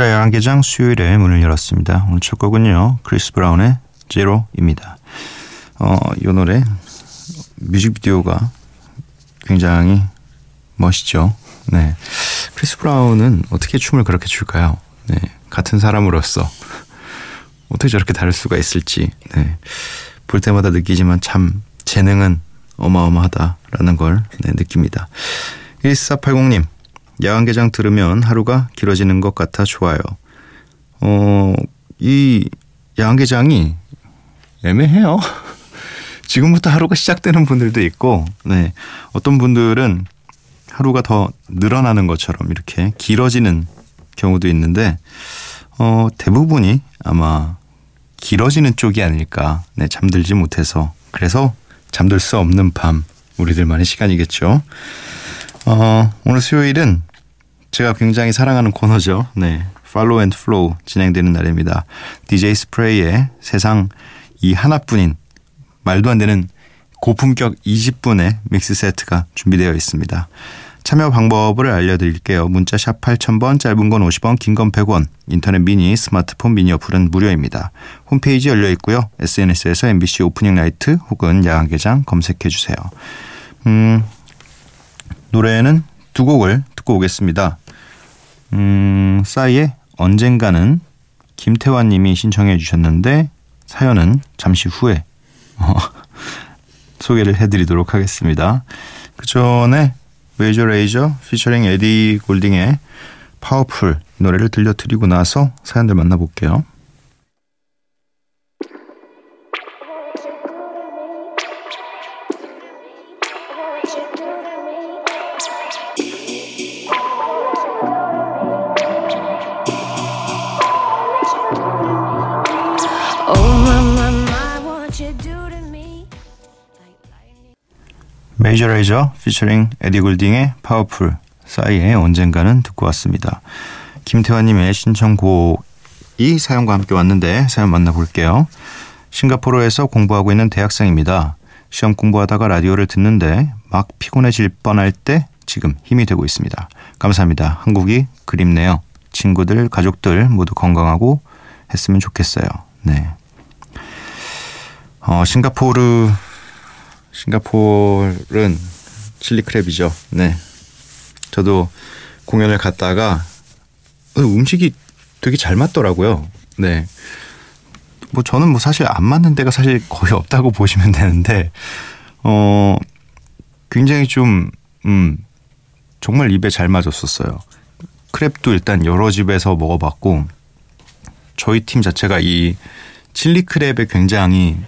야간 개장 수요일에 문을 열었습니다. 오늘 첫 곡은요 크리스 브라운의 Zero입니다. 어, 이 노래 뮤직비디오가 굉장히 멋있죠. 네. 크리스 브라운은 어떻게 춤을 그렇게 출까요? 네. 같은 사람으로서 어떻게 저렇게 다를 수가 있을지 네. 볼 때마다 느끼지만 참 재능은 어마어마하다라는 걸 네, 느낍니다. 1480님 야간 개장 들으면 하루가 길어지는 것 같아 좋아요. 어, 이 야간 개장이 애매해요. 지금부터 하루가 시작되는 분들도 있고, 네. 어떤 분들은 하루가 더 늘어나는 것처럼 이렇게 길어지는 경우도 있는데, 어, 대부분이 아마 길어지는 쪽이 아닐까. 네, 잠들지 못해서. 그래서 잠들 수 없는 밤, 우리들만의 시간이겠죠. 어, 오늘 수요일은 제가 굉장히 사랑하는 코너죠. 네. Follow and Flow 진행되는 날입니다. DJ 스프레이의 세상 이 하나뿐인 말도 안 되는 고품격 20분의 mix set가 준비되어 있습니다. 참여 방법을 알려드릴게요. 문자 샵 8000번, 짧은 건 50원, 긴 건 100원, 인터넷 미니, 스마트폰 미니 어플은 무료입니다. 홈페이지 열려 있고요. SNS에서 MBC Opening Night 혹은 야간 개장 검색해 주세요. 음, 노래는 두 곡을 듣고 오겠습니다. 음, 싸이의 언젠가는 김태환 님이 신청해 주셨는데 사연은 잠시 후에 어, 소개를 해드리도록 하겠습니다. 그 전에 메이저 레이저 피처링 에디 골딩의 파워풀 노래를 들려드리고 나서 사연들 만나볼게요. 메이저 레이저 featuring 엘리 굴딩의 Powerful 싸이의 언젠가는 듣고 왔습니다. 김태환님의 신청곡이 사연과 함께 왔는데 사연 만나볼게요. 싱가포르에서 공부하고 있는 대학생입니다. 시험 공부하다가 라디오를 듣는데 막 피곤해질 뻔할 때 지금 힘이 되고 있습니다. 감사합니다. 한국이 그립네요. 친구들, 가족들 모두 건강하고 했으면 좋겠어요. 네. 어, 싱가포르 싱가포르는 칠리 크랩이죠. 네. 저도 공연을 갔다가 어, 음식이 되게 잘 맞더라고요. 네. 뭐 저는 뭐 사실 안 맞는 데가 사실 거의 없다고 보시면 되는데 어 굉장히 좀 음, 정말 입에 잘 맞았었어요. 크랩도 일단 여러 집에서 먹어봤고 저희 팀 자체가 이 chili crab에 굉장히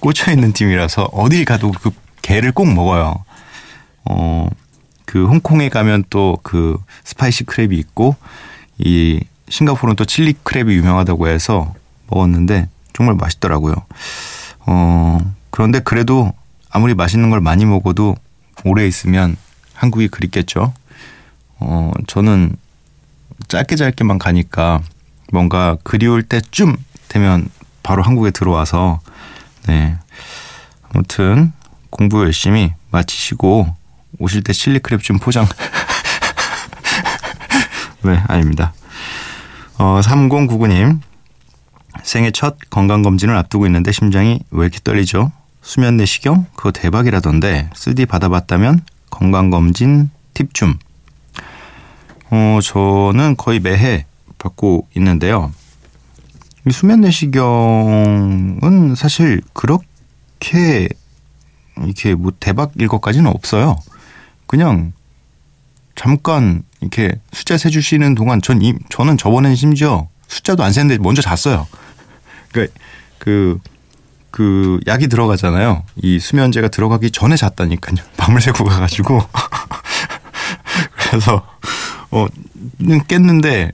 꽂혀 있는 팀이라서 어딜 가도 그 게를 꼭 먹어요. 어, 그 홍콩에 가면 또 그 spicy crab이 있고 이 싱가포르는 또 chili crab이 유명하다고 해서 먹었는데 정말 맛있더라고요. 어, 그런데 그래도 아무리 맛있는 걸 많이 먹어도 오래 있으면 한국이 그립겠죠. 어, 저는 짧게 짧게만 가니까 뭔가 그리울 때쯤 되면 바로 한국에 들어와서 네. 아무튼 공부 열심히 마치시고 오실 때 칠리 크랩 좀 포장. 네, 아닙니다. 어, 3099님. 생애 첫 건강검진을 앞두고 있는데 심장이 왜 이렇게 떨리죠? 수면 내시경? 그거 대박이라던데 쓰디 받아봤다면 건강검진 팁 좀. 어, 저는 거의 매해 받고 있는데요. 이 수면 내시경은 사실 그렇게 이렇게 뭐 대박일 것까지는 없어요. 그냥 잠깐 이렇게 숫자 세 주시는 동안 전 이, 저는 저번엔 심지어 숫자도 안 세는데 먼저 잤어요. 그러니까 그, 그 약이 들어가잖아요. 이 수면제가 들어가기 전에 잤다니까요. 밤을 새고 가가지고. 그래서 어 깼는데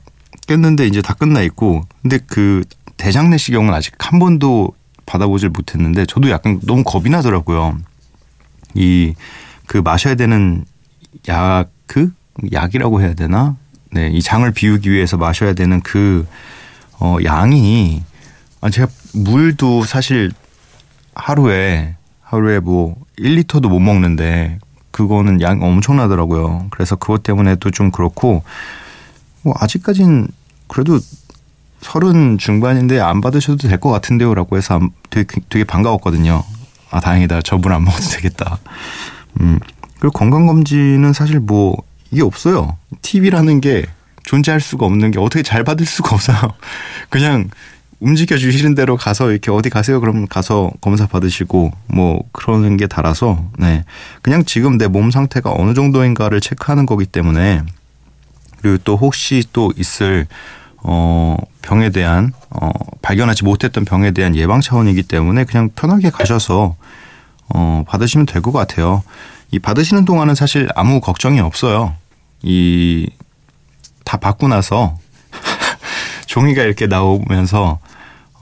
받겠는데 이제 다 끝나 있고 근데 그 대장 내시경은 아직 한 번도 받아보질 못했는데 저도 약간 너무 겁이 나더라고요. 이 그 마셔야 되는 약 그 약이라고 해야 되나? 네, 이 장을 비우기 위해서 마셔야 되는 그 어, 양이 아 제가 물도 사실 하루에 하루에 뭐 1리터도 못 먹는데 그거는 양 엄청나더라고요. 그래서 그것 때문에도 좀 그렇고 뭐 아직까진 그래도 서른 중반인데 안 받으셔도 될 것 같은데요라고 해서 안- 되게, 되게 반가웠거든요. 아 다행이다. 저분 안 먹어도 되겠다. 음 그리고 건강 검진은 사실 뭐 이게 없어요. TV라는 게 존재할 수가 없는 게 어떻게 잘 받을 수가 없어요. 그냥 움직여 주시는 대로 가서 이렇게 어디 가세요 그러면 가서 검사 받으시고 뭐 그러는 게 달아서 네 그냥 지금 내 몸 상태가 어느 정도인가를 체크하는 거기 때문에 그리고 또 혹시 또 있을 어 병에 대한 어 발견하지 못했던 병에 대한 예방 차원이기 때문에 그냥 편하게 가셔서 어 받으시면 될 것 같아요. 이 받으시는 동안은 사실 아무 걱정이 없어요. 이 다 받고 나서 종이가 이렇게 나오면서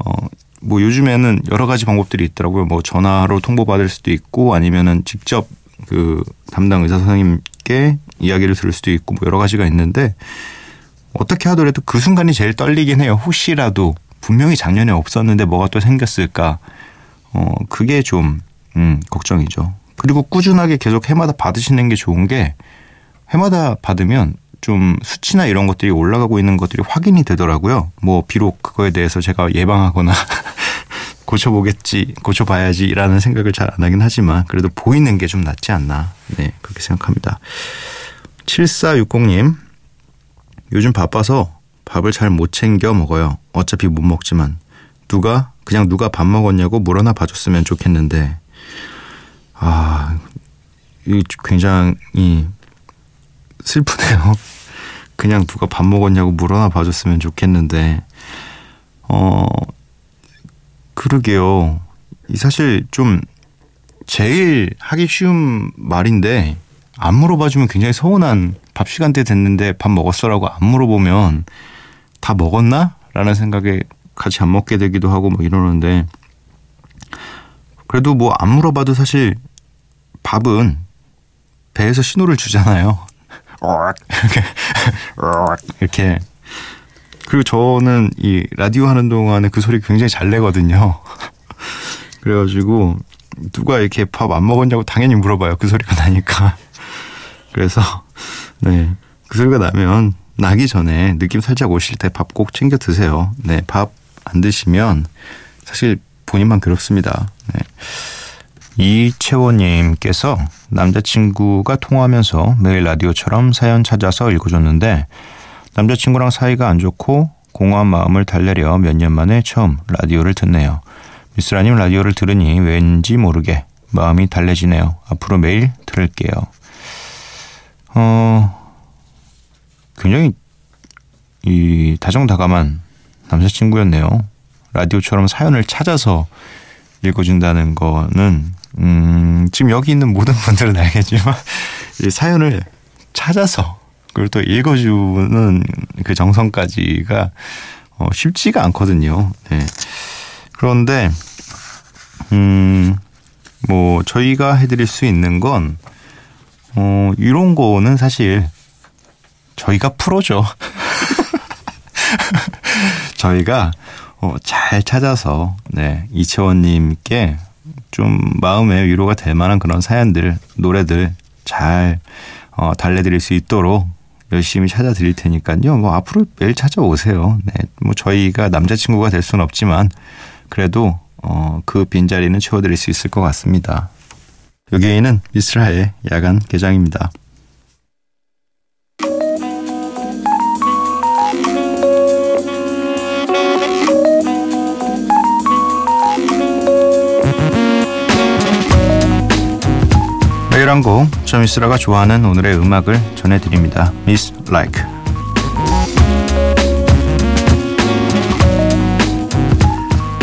어 뭐 요즘에는 여러 가지 방법들이 있더라고요. 뭐 전화로 통보 받을 수도 있고 아니면은 직접 그 담당 의사 선생님께 이야기를 들을 수도 있고 뭐 여러 가지가 있는데 어떻게 하더라도 그 순간이 제일 떨리긴 해요. 혹시라도 분명히 작년에 없었는데 뭐가 또 생겼을까. 어 그게 좀 음, 걱정이죠. 그리고 꾸준하게 계속 해마다 받으시는 게 좋은 게 해마다 받으면 좀 수치나 이런 것들이 올라가고 있는 것들이 확인이 되더라고요. 뭐 비록 그거에 대해서 제가 예방하거나 고쳐보겠지, 고쳐봐야지라는 생각을 잘 안 하긴 하지만 그래도 보이는 게 좀 낫지 않나. 네, 그렇게 생각합니다. 7460님, 요즘 바빠서 밥을 잘 못 챙겨 먹어요. 어차피 못 먹지만. 누가, 그냥 누가 밥 먹었냐고 물어나 봐줬으면 좋겠는데. 아, 이 굉장히 슬프네요. 그냥 누가 밥 먹었냐고 물어나 봐줬으면 좋겠는데, 어, 그러게요. 이 사실 좀 제일 하기 쉬운 말인데, 안 물어봐주면 굉장히 서운한 밥 시간대 됐는데 밥 먹었어라고 안 물어보면 다 먹었나? 라는 생각에 같이 안 먹게 되기도 하고 뭐 이러는데, 그래도 뭐 안 물어봐도 사실 밥은 배에서 신호를 주잖아요. 이렇게 그리고 저는 이 라디오 하는 동안에 그 소리 굉장히 잘 내거든요. 그래가지고 누가 이렇게 밥 안 먹었냐고 당연히 물어봐요. 그 소리가 나니까. 그래서 네 그 소리가 나면 나기 전에 느낌 살짝 오실 때 밥 꼭 챙겨 드세요. 네 밥 안 드시면 사실 본인만 괴롭습니다. 네. 이채원님께서 남자친구가 통화하면서 매일 라디오처럼 사연 찾아서 읽어줬는데 남자친구랑 사이가 안 좋고 공허한 마음을 달래려 몇 년 만에 처음 라디오를 듣네요. 미스라님 라디오를 들으니 왠지 모르게 마음이 달래지네요. 앞으로 매일 들을게요. 어, 굉장히 이 다정다감한 남자친구였네요. 라디오처럼 사연을 찾아서 읽어준다는 거는 음, 지금 여기 있는 모든 분들은 알겠지만 이 사연을 찾아서 그걸 또 읽어주는 그 정성까지가 어, 쉽지가 않거든요. 네. 그런데 음, 뭐 저희가 해드릴 수 있는 건 어, 이런 거는 사실 저희가 프로죠. 저희가 어, 잘 찾아서 네, 이채원님께 좀 마음의 위로가 될 만한 그런 사연들, 노래들 잘 어, 달래드릴 수 있도록 열심히 찾아드릴 테니까요. 뭐 앞으로 매일 찾아오세요. 네, 뭐 저희가 남자친구가 될 수는 없지만 그래도 어, 그 빈자리는 채워드릴 수 있을 것 같습니다. 여기에는 미스라의 야간 개장입니다. 매일 한 곡, 저 미스라가 좋아하는 오늘의 음악을 전해드립니다. 미스 라이크.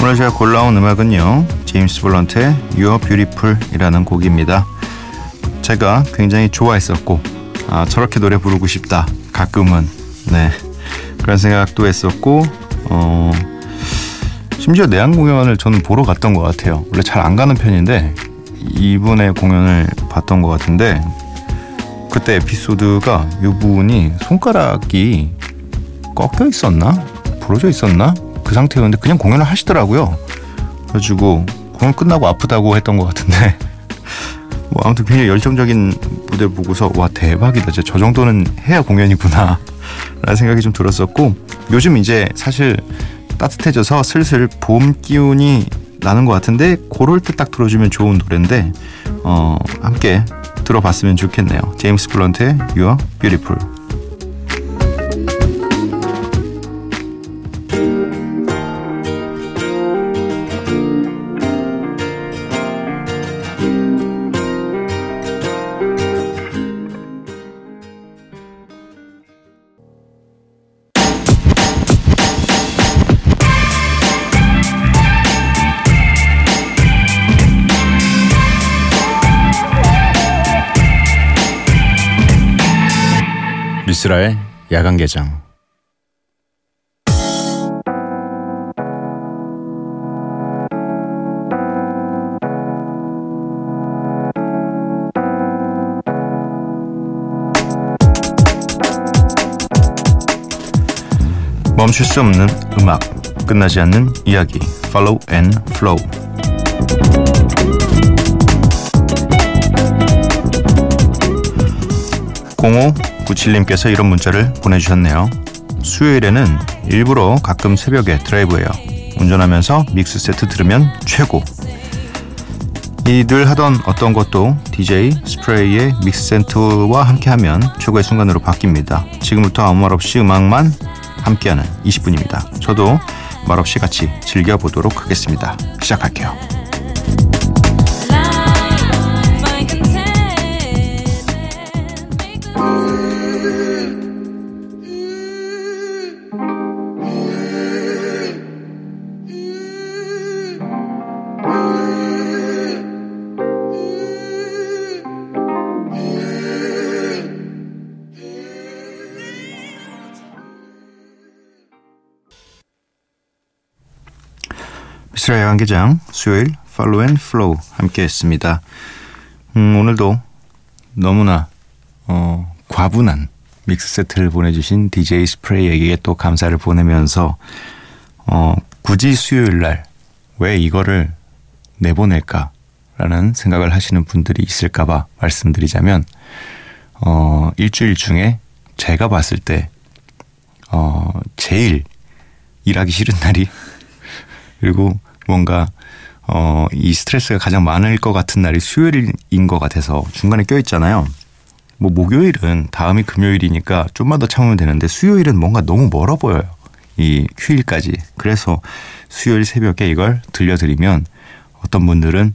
오늘 제가 골라온 음악은요. 제임스 블런트의 You're Beautiful이라는 곡입니다. 제가 굉장히 좋아했었고 아, 저렇게 노래 부르고 싶다. 가끔은 네 그런 생각도 했었고 어 심지어 내한 공연을 저는 보러 갔던 것 같아요. 원래 잘 안 가는 편인데 이분의 공연을 봤던 것 같은데 그때 에피소드가 이 부분이 손가락이 꺾여 있었나 부러져 있었나 그 상태였는데 그냥 공연을 하시더라고요. 그래가지고 공연 끝나고 아프다고 했던 것 같은데. 뭐 아무튼 굉장히 열정적인 무대를 보고서 와 대박이다. 진짜 저 정도는 해야 공연이구나. 라는 생각이 좀 들었었고 요즘 이제 사실 따뜻해져서 슬슬 봄 기운이 나는 것 같은데 그럴 때 딱 들어주면 좋은 노래인데 어 함께 들어봤으면 좋겠네요. 제임스 블런트의 You Are Beautiful 미스라의 야간 개장. 멈출 수 없는 음악 끝나지 않는 이야기 Follow and Flow. 공호 97님께서 이런 문자를 보내주셨네요. 수요일에는 일부러 가끔 새벽에 드라이브해요. 운전하면서 믹스 세트 들으면 최고. 이들 하던 어떤 것도 DJ 스프레이의 믹스 세트와 함께하면 최고의 순간으로 바뀝니다. 지금부터 아무 말 없이 음악만 함께하는 20분입니다. 저도 말 없이 같이 즐겨보도록 하겠습니다. 시작할게요. 미쓰라 야간개장 수요일 Follow and Flow 함께했습니다. 음, 오늘도 너무나 어, 과분한 mix set를 보내주신 DJ 스프레이에게 또 감사를 보내면서 어, 굳이 수요일 날 왜 이거를 내보낼까라는 생각을 하시는 분들이 있을까봐 말씀드리자면 어, 일주일 중에 제가 봤을 때 어, 제일 일하기 싫은 날이 그리고 뭔가 어, 이 스트레스가 가장 많을 것 같은 날이 수요일인 것 같아서 중간에 껴있잖아요. 뭐 목요일은 다음이 금요일이니까 좀만 더 참으면 되는데 수요일은 뭔가 너무 멀어 보여요. 이 휴일까지. 그래서 수요일 새벽에 이걸 들려드리면 어떤 분들은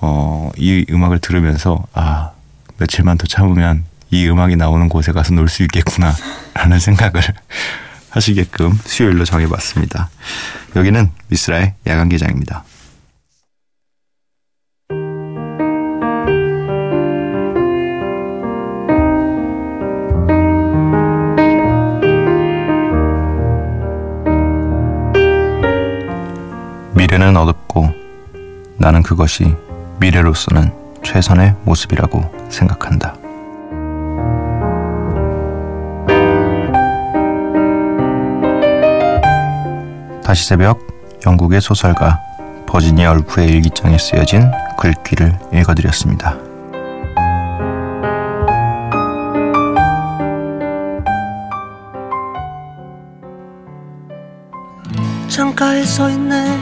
어, 이 음악을 들으면서 아 며칠만 더 참으면 이 음악이 나오는 곳에 가서 놀 수 있겠구나 라는 생각을 하시게끔 수요일로 정해봤습니다. 여기는 미스라의 야간 개장입니다. 미래는 어둡고 나는 그것이 미래로서는 최선의 모습이라고 생각한다. 다시 새벽 영국의 소설가 버지니아 울프의 일기장에 쓰여진 글귀를 읽어드렸습니다. 창가에 서 있네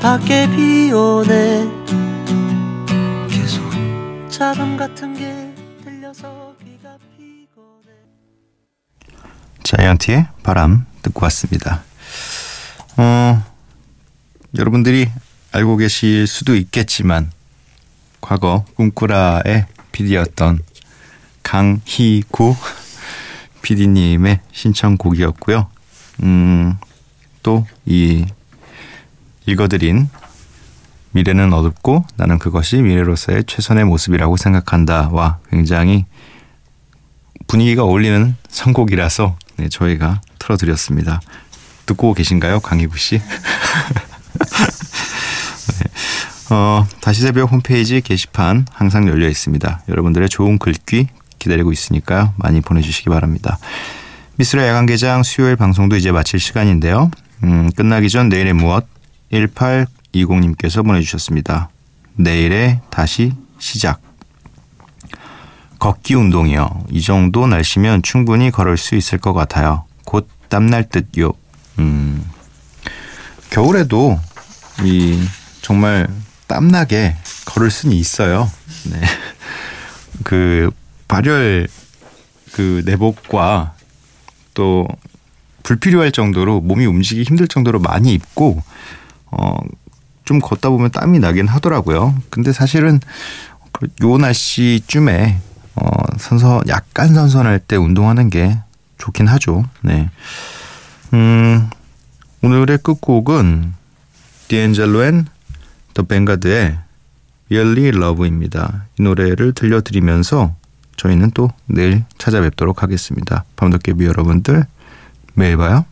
밖에 비 오네 계속 자금 같은 게 들려서 귀가 피곤해 자이언티의 바람 듣고 왔습니다. 어, 여러분들이 알고 계실 수도 있겠지만 과거 꿈꾸라의 PD였던 강희구 PD님의 신청곡이었고요. 음, 또 이 읽어드린 미래는 어둡고 나는 그것이 미래로서의 최선의 모습이라고 생각한다와 굉장히 분위기가 어울리는 선곡이라서 네, 저희가 틀어드렸습니다. 듣고 계신가요, 강희구 씨? 네. 어, 다시 새벽 홈페이지 게시판 항상 열려 있습니다. 여러분들의 좋은 글귀 기다리고 있으니까요. 많이 보내주시기 바랍니다. 미스라 야간개장 수요일 방송도 이제 마칠 시간인데요. 음, 끝나기 전 내일의 무엇 1820님께서 보내주셨습니다. 내일의 다시 시작. 걷기 운동이요. 이 정도 날씨면 충분히 걸을 수 있을 것 같아요. 곧 땀날 듯요. 음, 겨울에도 이 정말 땀나게 걸을 수는 있어요. 네. 그 발열 그 내복과 또 불필요할 정도로 몸이 움직이기 힘들 정도로 많이 입고 어 좀 걷다 보면 땀이 나긴 하더라고요. 근데 사실은 그요 날씨쯤에 어 선선 약간 선선할 때 운동하는 게 좋긴 하죠. 네. 음 오늘의 끝곡은 D'Angelo and The Vanguard의 Really Love입니다. 이 노래를 들려드리면서 저희는 또 내일 찾아뵙도록 하겠습니다. 밤도깨비 여러분들 매일 봐요.